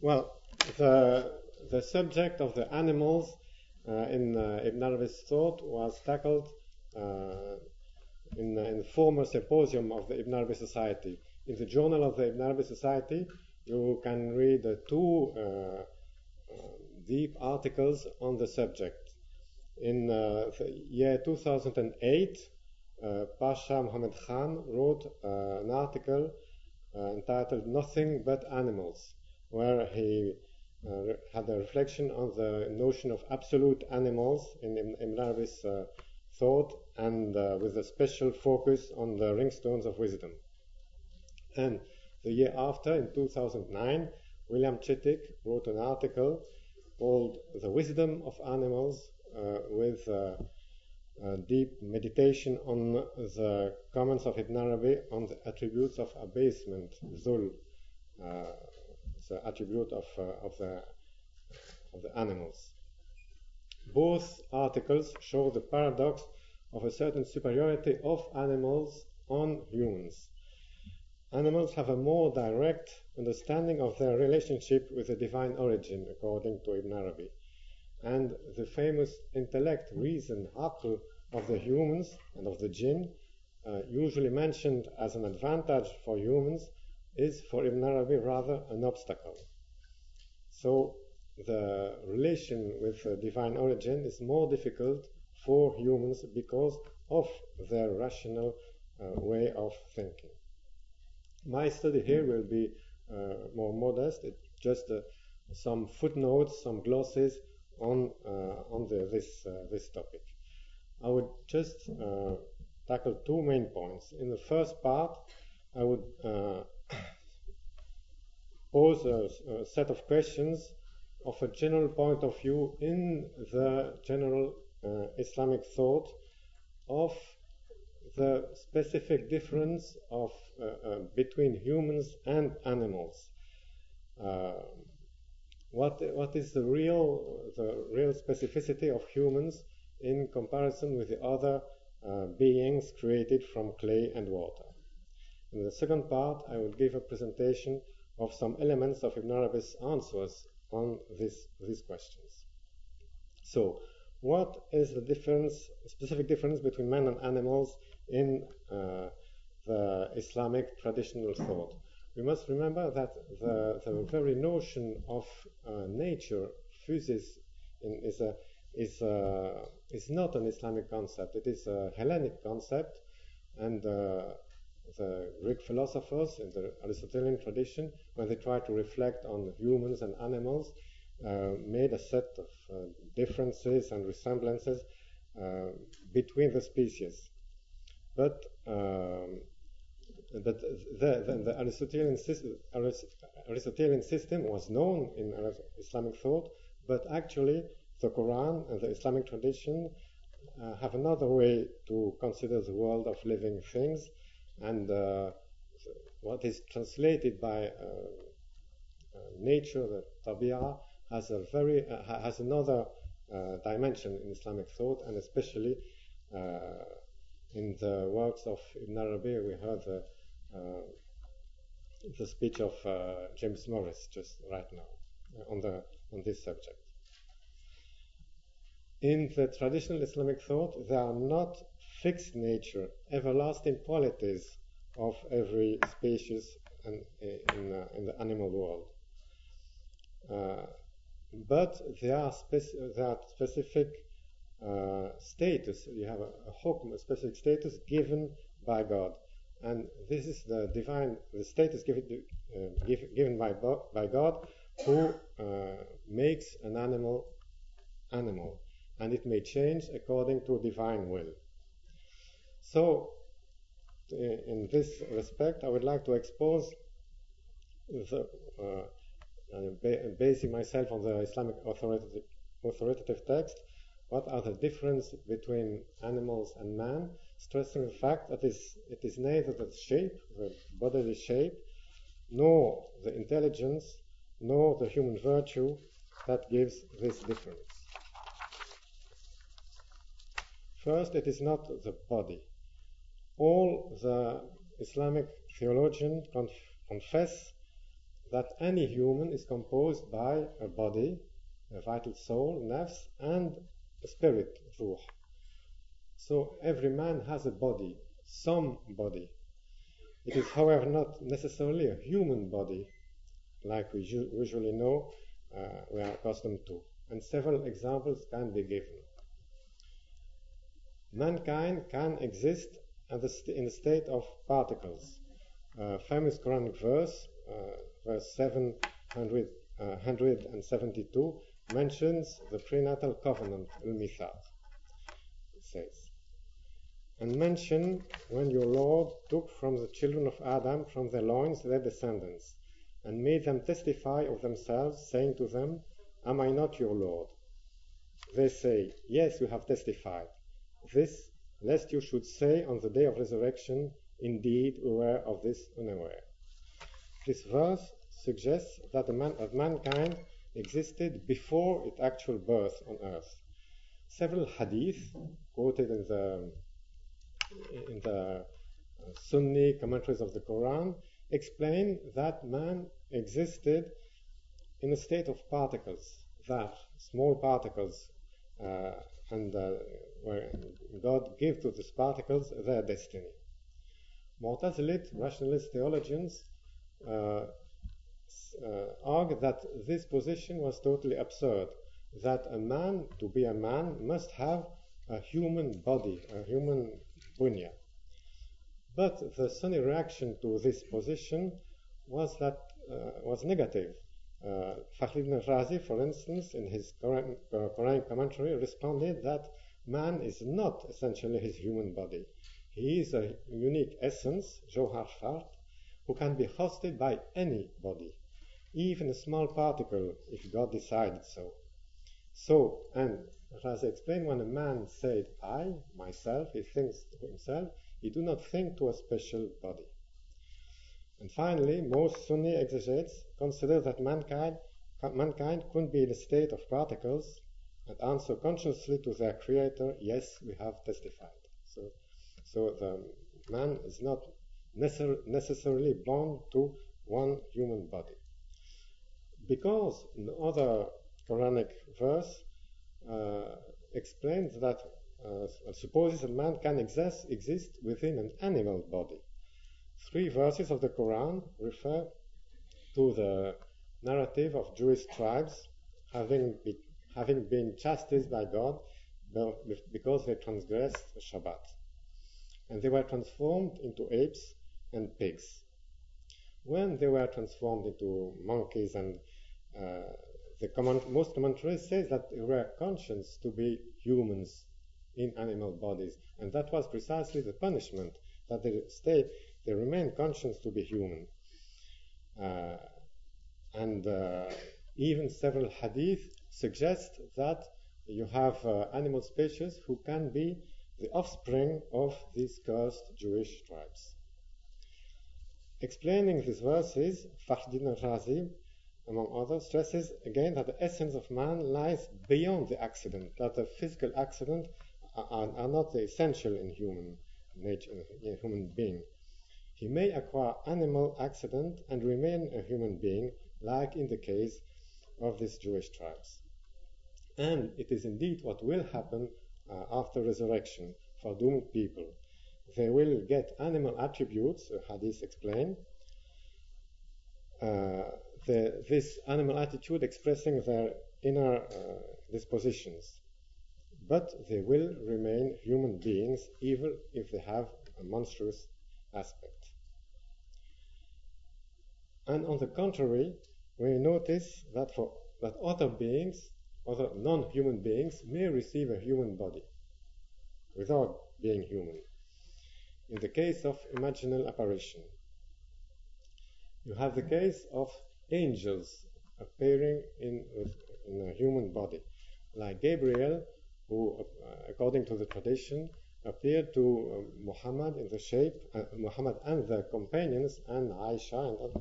Well, the, the subject of the animals uh, in uh, Ibn Arabi's thought was tackled uh, in, in the former symposium of the Ibn Arabi Society. In the journal of the Ibn Arabi Society, you can read two uh, deep articles on the subject. In uh, the year 2008, uh, Pasha Muhammad Khan wrote uh, an article entitled Nothing But Animals, where he uh, had a reflection on the notion of absolute animals in Ibn Arabi's uh, thought and uh, with a special focus on the ringstones of wisdom. And the year after, in 2009, William Chittick wrote an article called The Wisdom of Animals uh, with uh, deep meditation on the comments of Ibn Arabi on the attributes of abasement, zul, uh, the attribute of, of, the, of the animals. Both articles show the paradox of a certain superiority of animals on humans. Animals have a more direct understanding of their relationship with the divine origin, according to Ibn Arabi. And the famous intellect, reason, aql of the humans and of the jinn, uh, usually mentioned as an advantage for humans, is for Ibn Arabi rather an obstacle. So the relation with divine origin is more difficult for humans because of their rational uh, way of thinking. My study here will be uh, more modest. It's just uh, some footnotes, some glosses on uh, on the, this this topic. I would just tackle two main points. In the first part, I would pose a, a, set of questions of a general point of view in the general uh, Islamic thought of the specific difference of, uh, uh, between humans and animals. Uh, what, what is the real, the real specificity of humans in comparison with the other uh, beings created from clay and water? In the second part, I will give a presentation of some elements of Ibn Arabi's answers on this, these questions. So, what is the difference, specific difference between men and animals in uh, the Islamic traditional thought. We must remember that the, the very notion of uh, nature, physis, in, is, a, is, a, is not an Islamic concept. It is a Hellenic concept, and uh, the Greek philosophers in the Aristotelian tradition, when they try to reflect on humans and animals, uh, made a set of uh, differences and resemblances uh, between the species. But um, but the, the, the Aristotelian, system, Aristotelian system was known in Islamic thought, but actually the Quran and the Islamic tradition uh, have another way to consider the world of living things, and uh, what is translated by uh, uh nature, the tabi'ah, has a very uh, has another dimension in Islamic thought, and especially in the works of Ibn Arabi, we heard the, the speech of James Morris just right now on, the, on this subject. In the traditional Islamic thought, there are not fixed nature, everlasting qualities of every species in, in, uh, in the animal world. Uh, but there are, speci- there are specific uh, status. You have a, a hukm, a specific status given by God. And this is the divine, the status given, uh, give, given by, by God who uh, makes an animal animal. And it may change according to divine will. So, in this respect, I would like to expose the, uh, basing myself on the Islamic authoritative, authoritative text, what are the difference between animals and man, stressing the fact that it is neither the shape, the bodily shape, nor the intelligence, nor the human virtue that gives this difference. First, it is not the body. All the Islamic theologians conf- confess that any human is composed by a body, a vital soul, nafs, and a spirit, ruh. So every man has a body, some body. It is, however, not necessarily a human body, like we usually know uh, we are accustomed to. And several examples can be given. Mankind can exist in the state of particles. Uh, famous Quranic verse, uh, verse 772, uh, mentions the prenatal covenant, al-mithaq. It says, and mention when your Lord took from the children of Adam from their loins their descendants, and made them testify of themselves, saying to them, Am I not your Lord? They say, Yes, we have testified. This, lest you should say on the day of resurrection, Indeed, we were of this unaware. This verse suggests that, the man, of mankind existed before its actual birth on earth. Several hadith quoted in the, in the Sunni commentaries of the Quran explain that man existed in a state of particles, that small particles, and uh, where God gave to these particles their destiny. Mu'tazilit, rationalist theologians, uh, uh, argue that this position was totally absurd, that a man, to be a man, must have a human body, a human bunya. But the Sunni reaction to this position was that uh, was negative. Uh, Fakhruddin Razi, for instance, in his Quran, uh, Quranic commentary, responded that man is not essentially his human body. He is a unique essence, Johar Fard, who can be hosted by any body, even a small particle, if God decided so. So, and as explained, when a man said, I, myself, he thinks to himself, he do not think to a special body. And finally, most Sunni exegetes consider that mankind, mankind could be in a state of particles and answer consciously to their creator, yes, we have testified. So so the man is not necessar- necessarily born to one human body. Because another Quranic verse uh, explains that uh, supposes a man can exist, exist within an animal body. Three verses of the Quran refer to the narrative of Jewish tribes having, be, having been chastised by God because they transgressed Shabbat and they were transformed into apes and pigs. When they were transformed into monkeys and uh, the most commentaries say that they were conscious to be humans in animal bodies, and that was precisely the punishment that they stay, they remain conscious to be human. Uh, and uh, even several hadith suggest that you have uh, animal species who can be the offspring of these cursed Jewish tribes. Explaining these verses, Fakhruddin Razi, among others, stresses again that the essence of man lies beyond the accident, that the physical accident are, are not the essential in human nature, in human being. He may acquire animal accident and remain a human being, like in the case of these Jewish tribes. And it is indeed what will happen uh, after resurrection for doomed people. They will get animal attributes, uh, hadith explain. Uh, the, this animal attitude expressing their inner dispositions. But they will remain human beings even if they have a monstrous aspect. And on the contrary, we notice that for that other beings other non-human beings may receive a human body without being human. In the case of imaginal apparition, you have the case of angels appearing in, in a human body, like Gabriel, who, uh, according to the tradition, appeared to uh, Muhammad in the shape, uh, Muhammad and the companions and Aisha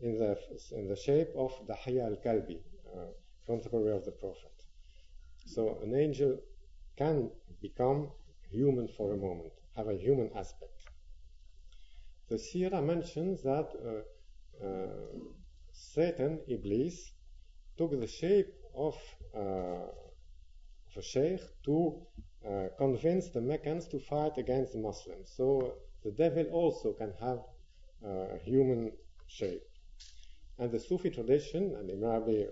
in the, in the shape of Dahya al-Kalbi, uh, contemporary of the Prophet. So an angel can become human for a moment, have a human aspect. The Sirah mentions that uh, uh, Satan, Iblis, took the shape of, uh, of a sheikh to uh, convince the Meccans to fight against the Muslims. So the devil also can have uh, human shape. And the Sufi tradition, and Arabi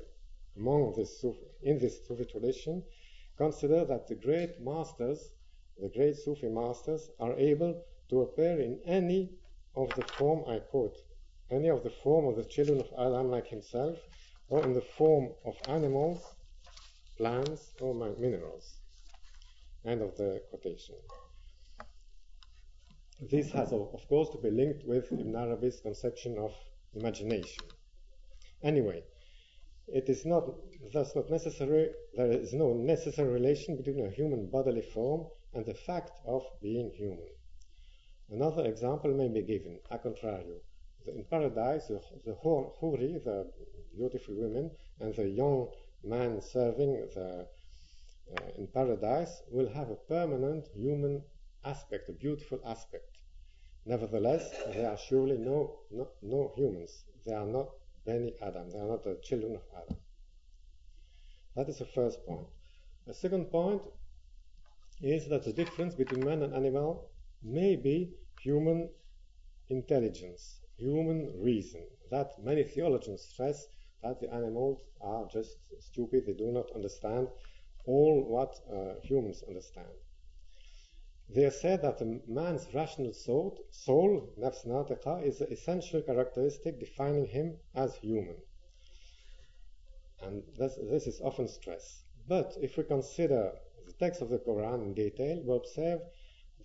among this Sufi, in this Sufi tradition, consider that the great masters, the great Sufi masters, are able to appear in any of the form, I quote, any of the form of the children of Adam like himself, or in the form of animals, plants, or minerals. End of the quotation. This has, of course, to be linked with Ibn Arabi's conception of imagination. Anyway, it is not thus not necessary there is no necessary relation between a human bodily form and the fact of being human. Another example may be given, a contrario. In paradise, the, the huri, the beautiful women, and the young man serving the, uh, in paradise will have a permanent human aspect, a beautiful aspect. Nevertheless, they are surely no, no, no humans. They are not Bani Adam. They are not the children of Adam. That is the first point. The second point is that the difference between man and animal may be human intelligence, human reason. That many theologians stress that the animals are just stupid, they do not understand all what uh, humans understand. They said that a man's rational soul, soul nafs natiqa, is the essential characteristic defining him as human. And this, this is often stressed. But if we consider the text of the Quran in detail, we observe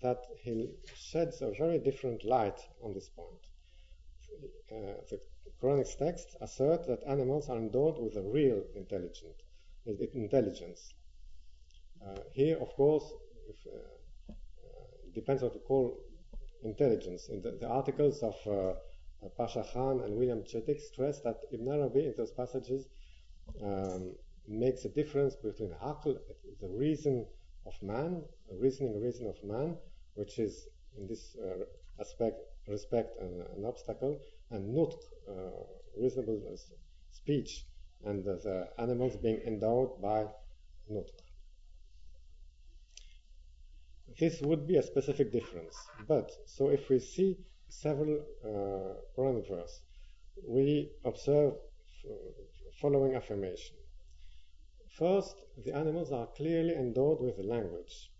that he sheds a very different light on this point. Uh, the Quranic texts assert that animals are endowed with a real intelligence. intelligence. Uh, here, of course, if, uh, depends what you call intelligence. In the, the articles of uh, Pasha Khan and William Chittick stress that Ibn Arabi in those passages um, makes a difference between aql, the reason of man, reasoning reason of man, which is in this uh, aspect respect an, an, obstacle, and nutq, uh, reasonable speech, and the animals being endowed by nutq this would be a specific difference. But, so if we see several uh, we observe following affirmation. First, the animals are clearly endowed with language.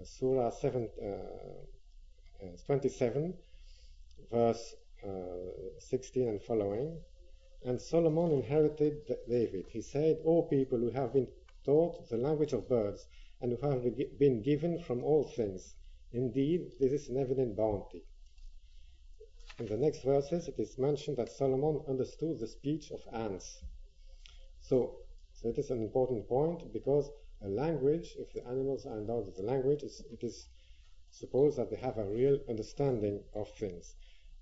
Uh, Surah 7, uh, uh 27, verse uh, 16 and following. And Solomon inherited David. He said, O people who have been taught the language of birds, and who have been given from all things. Indeed, this is an evident bounty. In the next verses, it is mentioned that Solomon understood the speech of ants. So, so it is an important point because a language, if the animals are endowed with a language, it is supposed that they have a real understanding of things.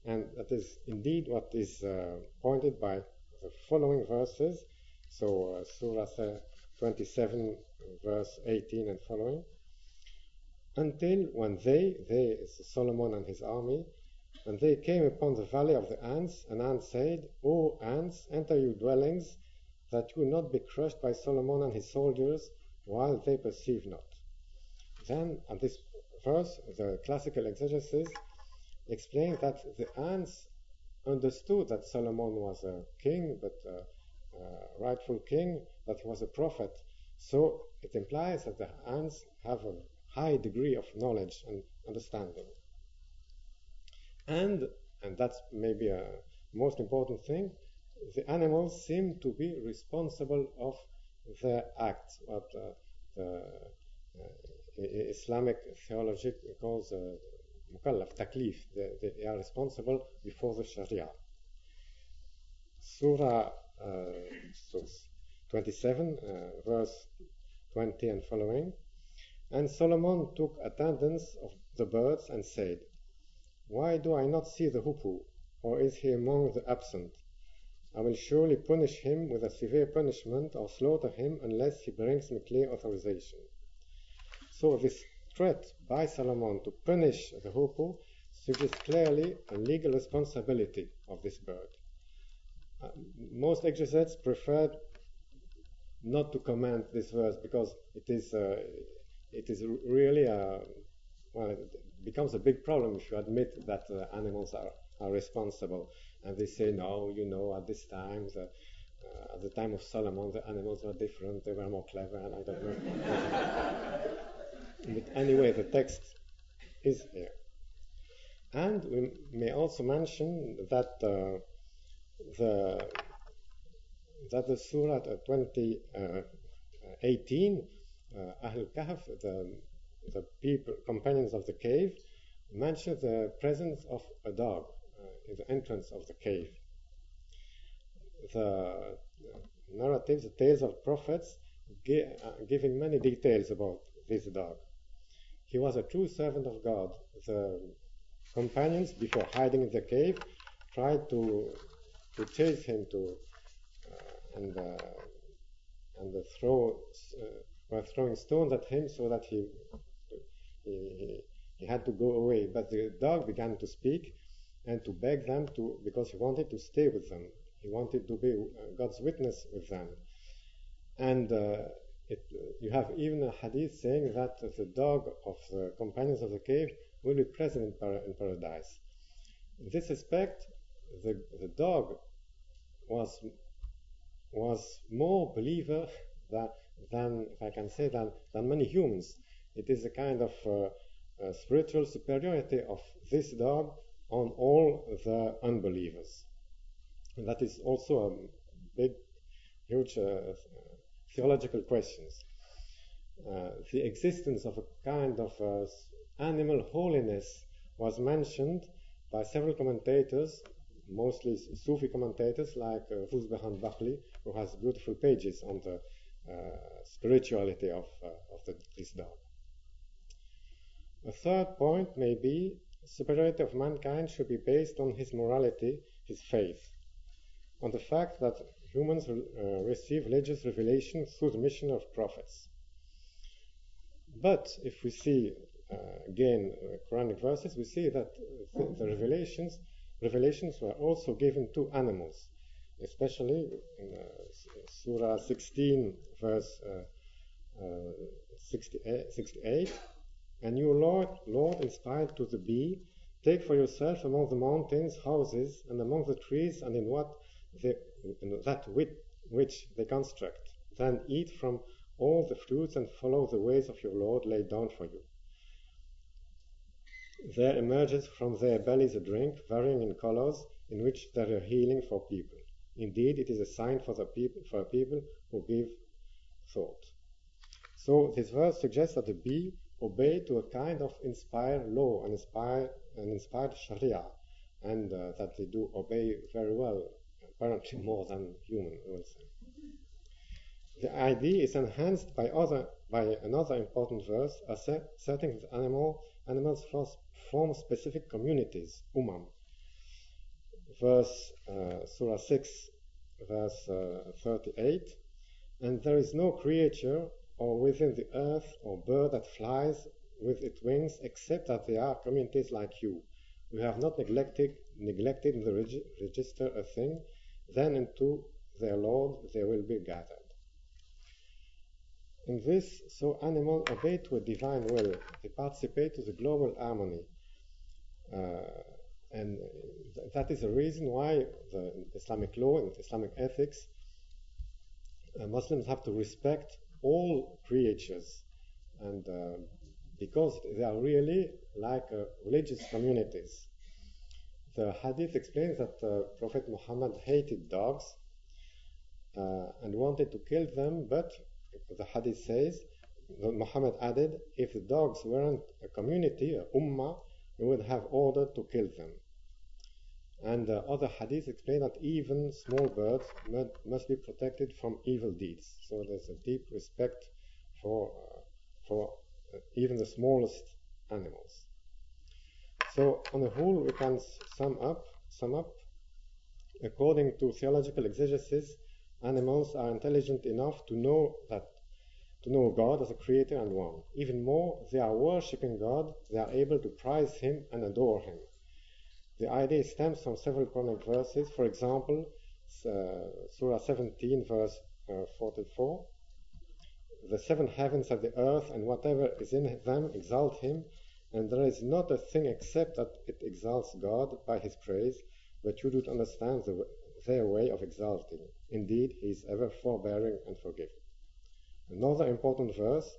And that is indeed what is uh, pointed by the following verses. So, uh, Surah 27, verse 18 and following. Until when they, they, Solomon and his army, when they came upon the valley of the ants, an ant said, O ants, enter your dwellings, that you not be crushed by Solomon and his soldiers, while they perceive not. Then, at this verse, the classical exegesis explains that the ants understood that Solomon was a king, but a, a rightful king, that he was a prophet. So it implies that the ants have a high degree of knowledge and understanding. And, and that's maybe a most important thing, the animals seem to be responsible of their acts, what uh, the uh, Islamic theology calls uh, mukallaf, taklif. They, they, are responsible before the Sharia. Surah uh, 27, uh, verse 20 and following. And Solomon took attendance of the birds and said, Why do I not see the hoopoe, or is he among the absent? I will surely punish him with a severe punishment or slaughter him unless he brings me clear authorization. So this threat by Solomon to punish the hoopoe suggests clearly a legal responsibility of this bird. uh, most exegetes prefer not to comment this verse because it is uh, it is really a well, it becomes a big problem if you admit that uh, animals are, are responsible. And they say, no, you know, at this time, the, uh, at the time of Solomon, the animals were different, they were more clever, and I don't know. but anyway, the text is here. And we may also mention that uh, the that the Surah 2018, uh, uh, Ahl Kahf, the the people, companions of the cave, mention the presence of a dog uh, in the entrance of the cave. The narratives, the tales of prophets, gi- uh, giving many details about this dog. He was a true servant of God. The companions, before hiding in the cave, tried to to chase him to and uh, and throw uh, were throwing stones at him so that he he, he had to go away. But the dog began to speak and to beg them to, because he wanted to stay with them. He wanted to be uh, God's witness with them. And uh, it, you have even a hadith saying that the dog of the companions of the cave will be present in, para- in paradise. In this respect, the, the dog was was more believer than, than if I can say than, than many humans. It is a kind of uh, uh, spiritual superiority of this dog on all the unbelievers. And that is also a big, huge uh, theological questions. Uh, the existence of a kind of uh, animal holiness was mentioned by several commentators, mostly Sufi commentators like uh, Ruzbihan Baqli, who has beautiful pages on the uh, spirituality of, uh, of the, this. A third point may be superiority of mankind should be based on his morality, his faith, on the fact that humans uh, receive religious revelation through the mission of prophets. But if we see uh, again uh, Quranic verses, we see that the, the, revelations revelations were also given to animals, especially in uh, Surah 16, verse uh, uh, 68, 68 and your Lord, Lord inspired to the bee, take for yourself among the mountains houses, and among the trees, and in what they, in that with which they construct. Then eat from all the fruits and follow the ways of your Lord laid down for you. There emerges from their bellies a drink, varying in colors, in which there are healing for people. Indeed, it is a sign for the people for people who give thought. So this verse suggests that the bee obey to a kind of inspired law and inspired, an inspired Sharia, and uh, that they do obey very well, apparently more than human, will say. The idea is enhanced by other by another important verse, asserting that animal, animals form specific communities, umam. Verse uh, Surah 6, verse uh, 38, and there is no creature or within the earth or bird that flies with its wings, except that they are communities like you. We have not neglected, neglected the reg- register a thing, then into their Lord they will be gathered. In this, so animals obey to a divine will. They participate to the global harmony. Uh, and th- that is the reason why the Islamic law and Islamic ethics, uh, Muslims have to respect all creatures, and uh, because they are really like uh, religious communities. The hadith explains that uh, Prophet Muhammad hated dogs uh, and wanted to kill them, but the hadith says, Muhammad added, if the dogs weren't a community, a ummah, we would have ordered to kill them. And uh, other hadiths explain that even small birds must be protected from evil deeds. So there's a deep respect for, uh, for uh, even the smallest animals. So on the whole, we can sum up, sum up, according to theological exegesis, animals are intelligent enough to know that to know God as a creator and one. Even more, they are worshipping God, they are able to praise Him and adore Him. The idea stems from several Quranic verses. For example, uh, Surah 17, verse uh, 44. The seven heavens and the earth and whatever is in them exalt him, and there is not a thing except that it exalts God by his praise, but you do not understand the, their way of exalting. Indeed, he is ever forbearing and forgiving. Another important verse,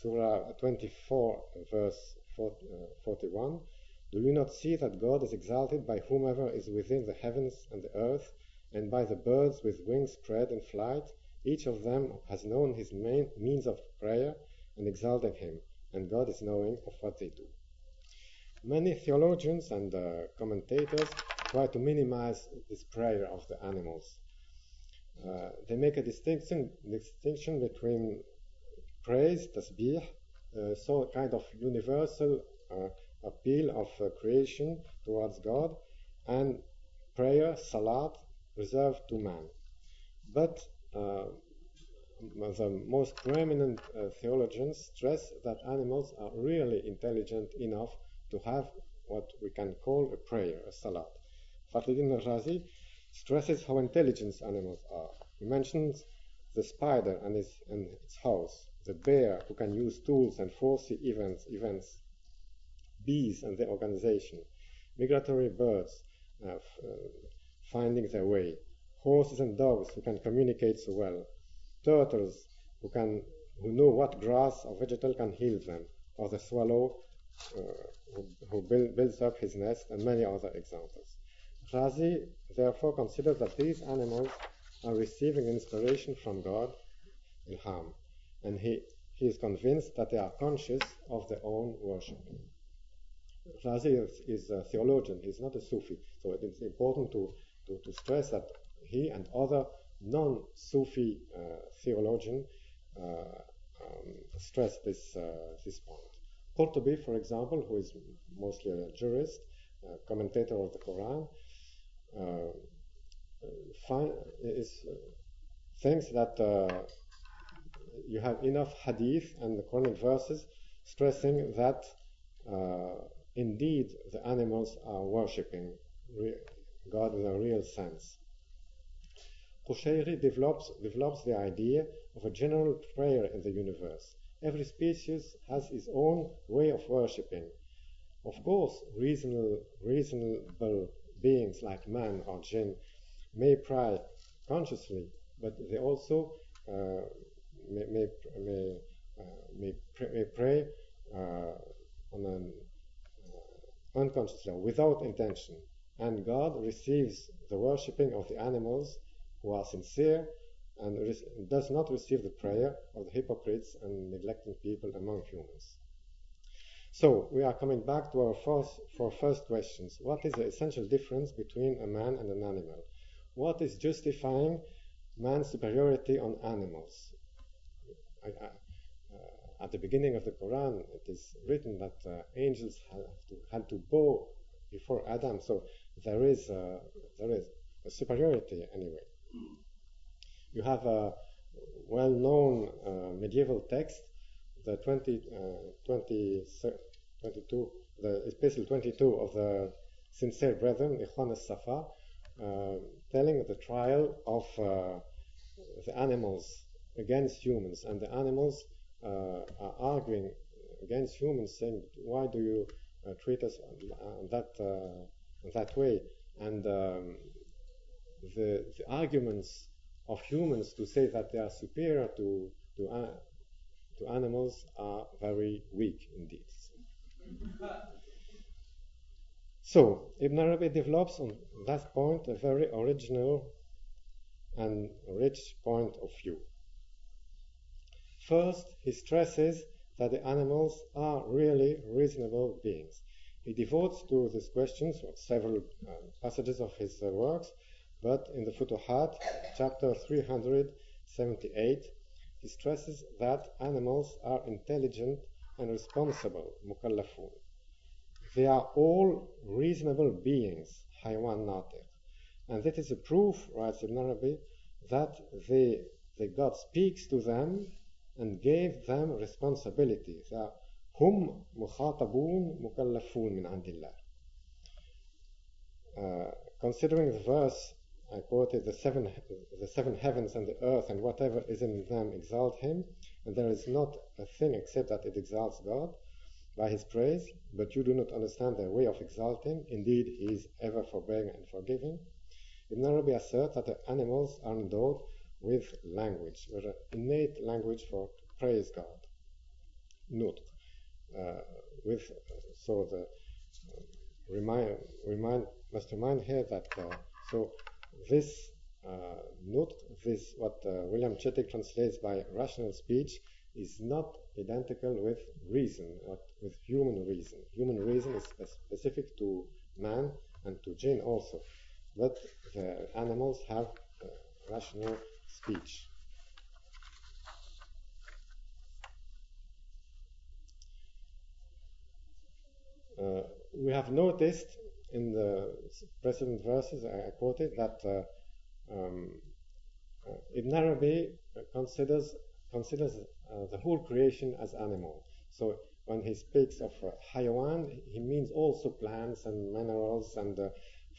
Surah 24, verse 41. Do you not see that God is exalted by whomever is within the heavens and the earth, and by the birds with wings spread in flight? Each of them has known his main means of prayer and exalted him, and God is knowing of what they do. Many theologians and uh, commentators try to minimize this prayer of the animals. Uh, they make a distinction, distinction between praise, tasbih, uh, so kind of universal uh, appeal of uh, creation towards God, and prayer, salat, reserved to man. But uh, the most prominent uh, theologians stress that animals are really intelligent enough to have what we can call a prayer, a salat. Fakhruddin al-Razi stresses how intelligent animals are. He mentions the spider and, and its house, the bear who can use tools and foresee events, events bees and their organization, migratory birds uh, uh, finding their way, horses and dogs who can communicate so well, turtles who can who know what grass or vegetable can heal them, or the swallow uh, who, who build, builds up his nest, and many other examples. Razi therefore considers that these animals are receiving inspiration from God, ilham, and he, he is convinced that they are conscious of their own worship. Razi is, is, a theologian, he's not a Sufi, so it is important to, to, to stress that he and other non-Sufi uh, theologians uh, um, stress this, uh, this point. Qurtubi, for example, who is mostly a jurist, commentator of the Quran, find, is, thinks that you have enough hadith and the Quranic verses stressing that uh, indeed the animals are worshipping God in a real sense. Qushayri develops, develops the idea of a general prayer in the universe. Every species has its own way of worshipping. Of course, reasonable, reasonable beings like man or jinn may pray consciously, but they also uh, may, may, may, uh, may, pray, may pray uh, on an uh, unconscious without intention. And God receives the worshipping of the animals who are sincere and does not receive the prayer of the hypocrites and neglecting people among humans. So we are coming back to our first, questions. What is the essential difference between a man and an animal? What is justifying man's superiority on animals? I, I, at the beginning of the Quran, it is written that uh, angels had to, had to bow before Adam. So there is uh, there is a superiority anyway. You have a well-known uh, medieval text, the 20, uh, 20, 22, the Epistle 22 of the Sincere Brethren, Ikhwan al-Safa, uh, telling the trial of uh, the animals against humans, and the animals are arguing against humans, saying, "Why do you uh, treat us that that way?" And um, the, the, arguments of humans to say that they are superior to, to, uh, to animals are very weak indeed. So, Ibn Arabi develops on that point a very original and rich point of view. First, he stresses that the animals are really reasonable beings. He devotes to these questions several uh, passages of his uh, works, but in the Futuhat, chapter 378, he stresses that animals are intelligent and responsible, mukallafun. They are all reasonable beings, haywan natiq. And that is a proof, writes Ibn Arabi, that they, the God speaks to them and gave them responsibility. هم مخاطبون مكلفون من عند الله. Uh, considering the verse I quoted, the seven, the seven heavens and the earth and whatever is in them exalt him, and there is not a thing except that it exalts God by his praise, but you do not understand their way of exalting. Indeed, he is ever forbearing and forgiving. Ibn Arabi asserts that the animals are endowed with language, with an innate language for praise God. Note, uh, with so the uh, remind remind must remind here that uh, so this uh, this what uh, William Chittick translates by rational speech, is not identical with reason, with human reason. Human reason is specific to man and to jinn also, but the animals have uh, rational speech. Uh, we have noticed in the precedent verses I quoted that uh, um, uh, Ibn Arabi considers considers uh, the whole creation as animal. So when he speaks of hayawan, he means also plants and minerals, and uh,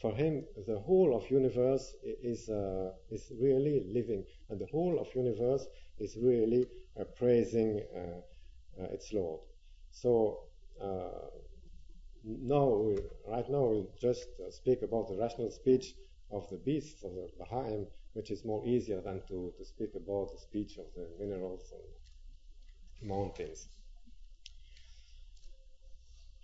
for him, the whole of universe is uh, is really living, and the whole of universe is really uh, praising uh, its Lord. So now, we, right now, we just speak about the rational speech of the beasts of the Bahaim, which is more easier than to, to speak about the speech of the minerals and mountains.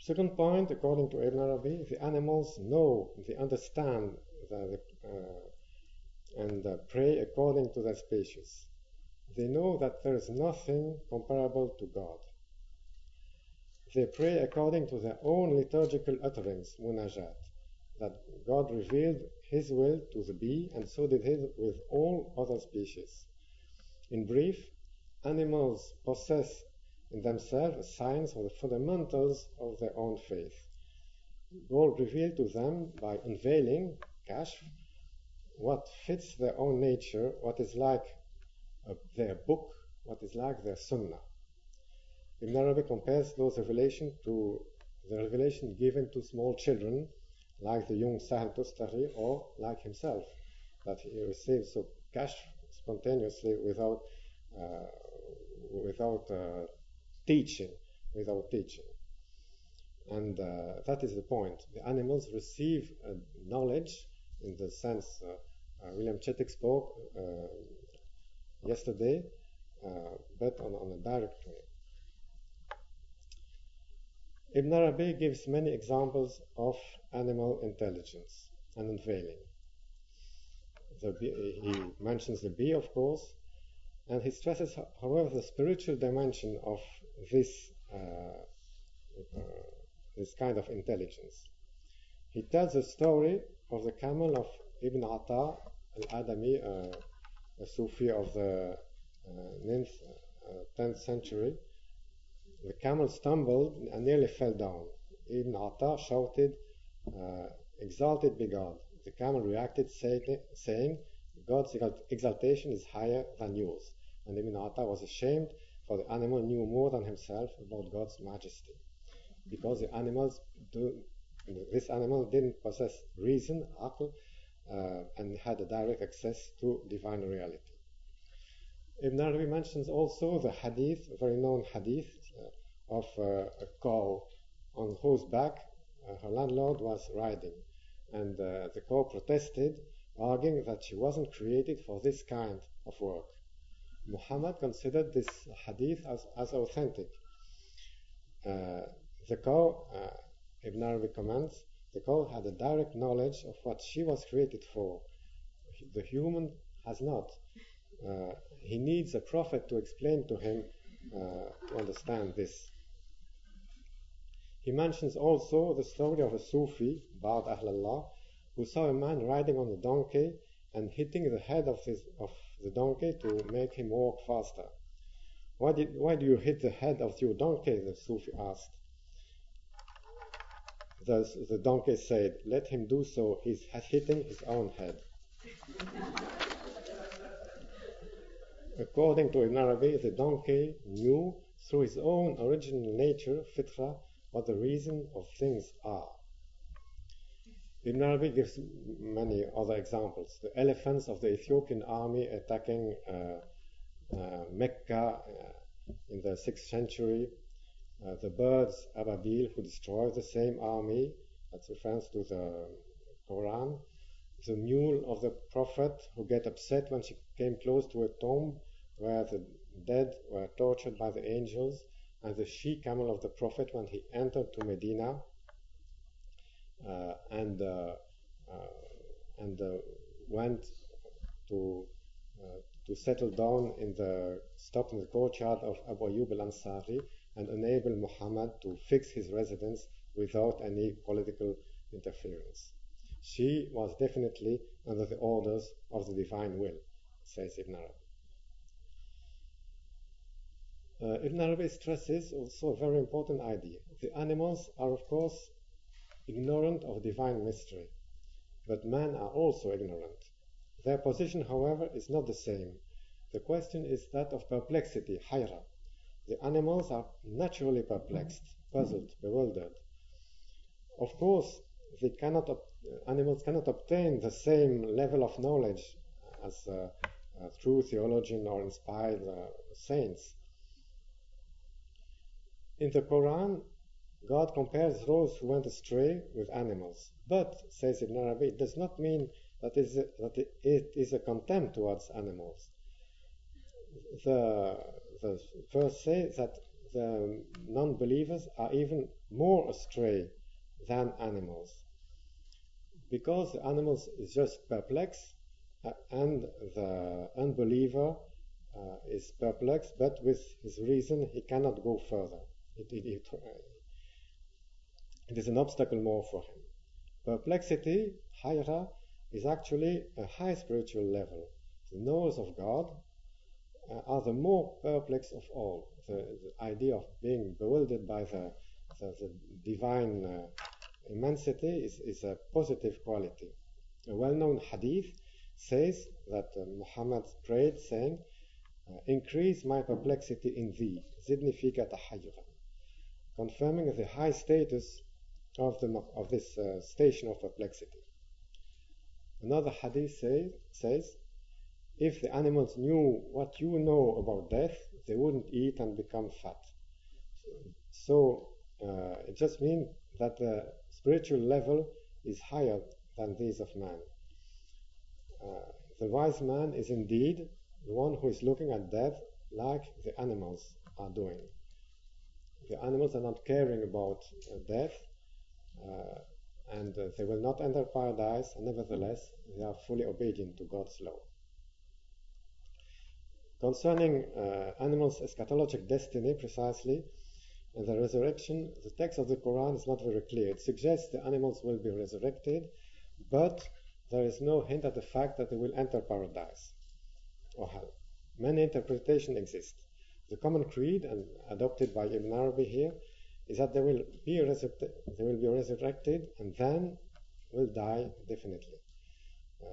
Second point, according to Ibn Arabi, the animals know, they understand the, uh, and uh, pray according to their species. They know that there is nothing comparable to God. They pray according to their own liturgical utterance, munajat, that God revealed His will to the bee, and so did He with all other species. In brief, animals possess in themselves signs of the fundamentals of their own faith. God revealed to them by unveiling, kashf, what fits their own nature, what is like uh, their book, what is like their sunnah. Ibn Arabi compares those revelations to the revelation given to small children, like the young Sahl Tustari, or like himself, that he received so kashf spontaneously without, uh, without uh, teaching, without teaching. And uh, that is the point. The animals receive uh, knowledge in the sense uh, uh, William Chittick spoke yesterday, but on, on a direct way. Ibn Arabi gives many examples of animal intelligence and unveiling. Bee, he mentions the bee, of course, and he stresses, however, the spiritual dimension of this, uh, uh, this kind of intelligence. He tells the story of the camel of Ibn Ata al-Adami, uh, a Sufi of the 9th, 10th century. The camel stumbled and nearly fell down. Ibn Ata shouted, Exalted be God. The camel reacted, saying, God's exaltation is higher than yours. And Ibn Ata was ashamed for the animal knew more than himself about God's majesty. Because the animals do, this animal didn't possess reason, aql, uh, and had a direct access to divine reality. Ibn Arabi mentions also the hadith, a very known hadith uh, of uh, a cow on whose back uh, her landlord was riding. And uh, the cow protested, arguing that she wasn't created for this kind of work. Muhammad considered this hadith as, as authentic. Uh, the cow, uh, Ibn Arabi comments, the cow had a direct knowledge of what she was created for. The human has not. Uh, he needs a prophet to explain to him uh, to understand this. He mentions also the story of a Sufi, Ba'd Ahlallah, who saw a man riding on a donkey and hitting the head of, his, of the donkey to make him walk faster. Why, did, why do you hit the head of your donkey? the Sufi asked. Thus, the donkey said, Let him do so, he's hitting his own head. According to Ibn Arabi, the donkey knew through his own original nature, fitra, what the reason of things are. Ibn gives many other examples. The elephants of the Ethiopian army attacking uh, uh, Mecca uh, in the 6th century, uh, the birds Ababil who destroy the same army, that's reference to the Quran, the mule of the Prophet who get upset when she came close to a tomb where the dead were tortured by the angels, and the she camel of the Prophet when he entered to Medina and uh, uh, and went to to settle down in the stop in the courtyard of Abu Ayyub al-Ansari and enable Muhammad to fix his residence without any political interference. She was definitely under the orders of the divine will, says Ibn Arabi. Uh, Ibn Arabi stresses also a very important idea. The animals are, of course, ignorant of divine mystery, but men are also ignorant. Their position, however, is not the same. The question is that of perplexity, hayra. The animals are naturally perplexed, puzzled, bewildered. Of course, they cannot animals cannot obtain the same level of knowledge as uh, uh, true theologian or inspired uh, saints. In the Quran, God compares those who went astray with animals. But, says Ibn Arabi, it does not mean that, is a, that it is a contempt towards animals. The, the verse says that the non believers are even more astray than animals. Because the animals is just perplexed uh, and the unbeliever uh, is perplexed, but with his reason he cannot go further. It, it, it, it is an obstacle more for him. Perplexity, hayra, is actually a high spiritual level. The knowers of God uh, are the more perplexed of all. The, the, idea of being bewildered by the, the, the divine uh, immensity is, is a positive quality. A well known hadith says that uh, Muhammad prayed, saying, uh, Increase my perplexity in thee, zidni fika confirming the high status of, the, of this uh, station of perplexity. Another hadith say, says, if the animals knew what you know about death, they wouldn't eat and become fat. So uh, it just means that the spiritual level is higher than these of man. Uh, the wise man is indeed the one who is looking at death like the animals are doing. The animals are not caring about uh, death, and uh, they will not enter paradise, nevertheless, they are fully obedient to God's law. Concerning uh, animals' eschatologic destiny, precisely, the resurrection, the text of the Quran is not very clear. It suggests the animals will be resurrected, but there is no hint at the fact that they will enter paradise or hell. Many interpretations exist. The common creed, and adopted by Ibn Arabi here, is that they will be resurrected, they will be resurrected and then will die definitely. Uh,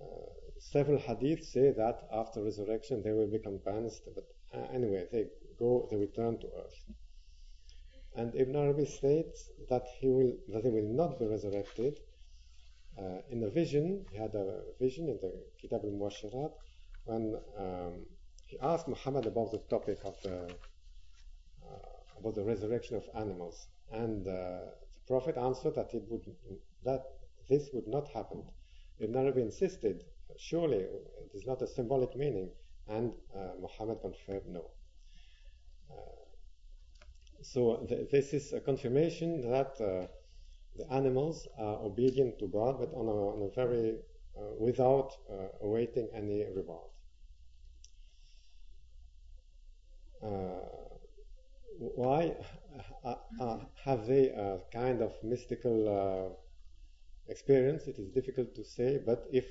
uh, several hadiths say that after resurrection they will become cleansed, but uh, anyway, they go, they return to earth. And Ibn Arabi states that he will, that they will not be resurrected. Uh, in a vision, he had a vision in the Kitab al-Mubashshirat when um, he asked Muhammad about the topic of the about the resurrection of animals. And uh, the Prophet answered that it would that this would not happen. Ibn Arabi insisted, surely it is not a symbolic meaning, and uh, Muhammad confirmed no. Uh, so th this is a confirmation that uh, the animals are obedient to God, but on a, on a very uh, without awaiting any reward. Uh, why uh, uh, have they a kind of mystical uh, experience? It is difficult to say, but if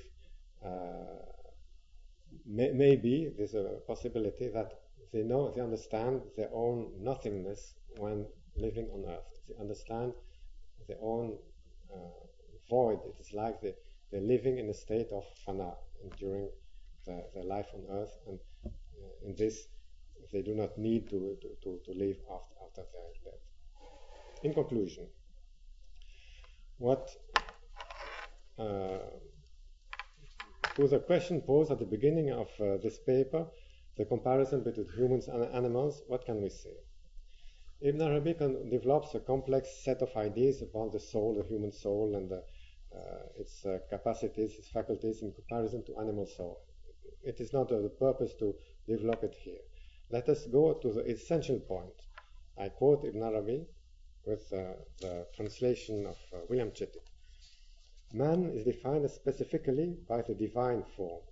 may, maybe there's a possibility that they know, they understand their own nothingness when living on earth. They understand their own uh, void. It is like they, they're living in a state of fana during the, their life on earth, and uh, in this they do not need to, to, to, live after, after their death. In conclusion, what uh, to the question posed at the beginning of uh, this paper, the comparison between humans and animals, what can we say? Ibn Arabi develops a complex set of ideas about the soul, the human soul, and the, uh, its uh, capacities, its faculties in comparison to animal soul. It is not of the purpose to develop it here. Let us go to the essential point. I quote Ibn Arabi with uh, the translation of uh, William Chittick. Man is defined specifically by the divine form.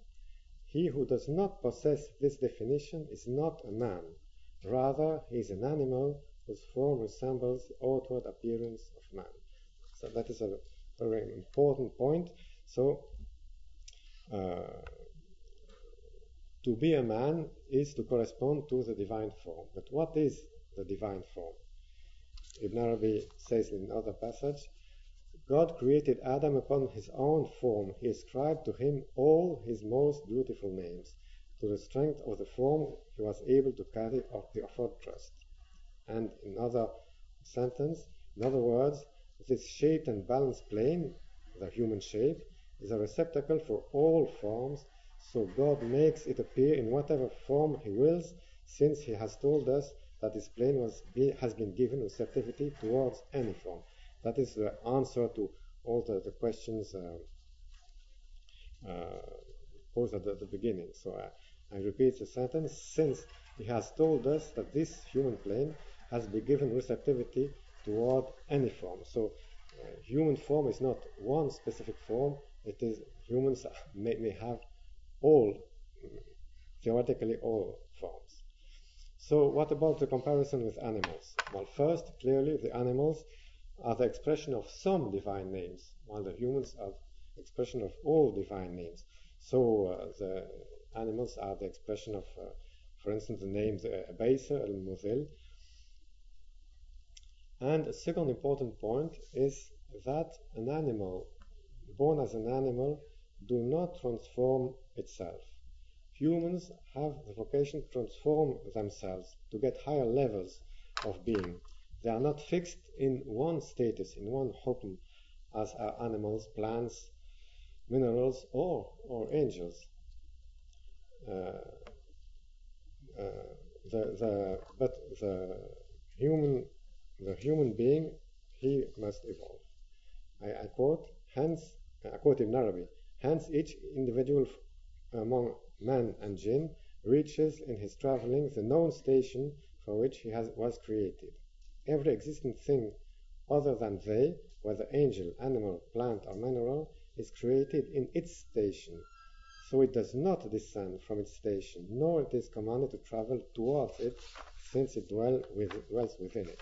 He who does not possess this definition is not a man. Rather, he is an animal whose form resembles the outward appearance of man. So that is a very important point. So, uh, to be a man is to correspond to the divine form. But what is the divine form? Ibn Arabi says in another passage, God created Adam upon his own form. He ascribed to him all his most beautiful names. To the strength of the form, he was able to carry out the offered trust. And in another sentence, in other words, this shaped and balanced plane, the human shape, is a receptacle for all forms, so God makes it appear in whatever form He wills, since He has told us that His plane was, be, has been given receptivity towards any form. That is the answer to all the, the questions uh, uh, posed at the, the, beginning. So I, I repeat the sentence since He has told us that this human plane has been given receptivity toward any form. So uh, human form is not one specific form. It is humans may, may have all, theoretically all forms. So what about the comparison with animals? Well, first, clearly the animals are the expression of some divine names, while the humans are the expression of all divine names. So uh, the animals are the expression of, uh, for instance, the names uh, Abaysa al-Muzil, and a second important point is that an animal, born as an animal, do not transform itself. Humans have the vocation to transform themselves to get higher levels of being. They are not fixed in one status, in one hukm, as are animals, plants, minerals, or, or angels. Uh, uh, the, the, but the human the human being, he must evolve. I, I quote, hence, I quote Ibn Arabi, hence each individual among man and jinn reaches in his traveling the known station for which he has, was created. Every existing thing other than they, whether angel, animal, plant, or mineral, is created in its station. So it does not descend from its station, nor it is commanded to travel towards it, since it dwell with, dwells within it.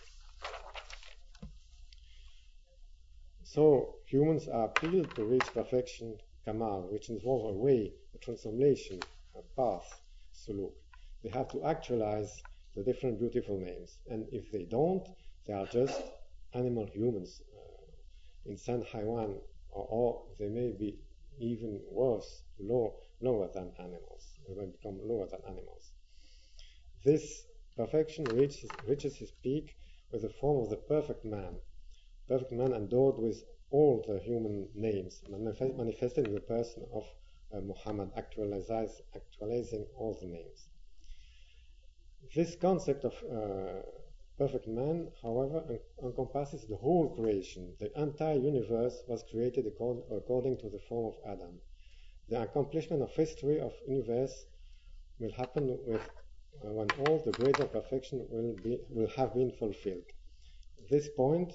So humans are appealed to reach perfection, kamal, which involves a way, a transformation, a path, suluk. They have to actualize the different beautiful names. And if they don't, they are just animal humans, uh, insan haywan, or, or, they may be even worse, low, lower than animals. They may become lower than animals. This perfection reaches, reaches its peak with the form of the perfect man, perfect man endowed with all the human names, manifested in the person of uh, Muhammad, actualizing all the names. This concept of uh, perfect man, however, en- encompasses the whole creation. The entire universe was created accord- according to the form of Adam. The accomplishment of history of universe will happen with uh, when all the greater perfection will be will have been fulfilled. This point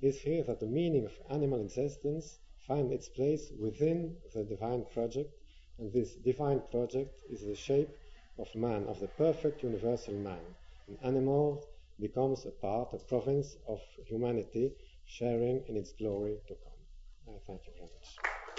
is here that the meaning of animal existence finds its place within the divine project, and this divine project is the shape of man, of the perfect universal man. An animal becomes a part, a province of humanity, sharing in its glory to come. I thank you very much.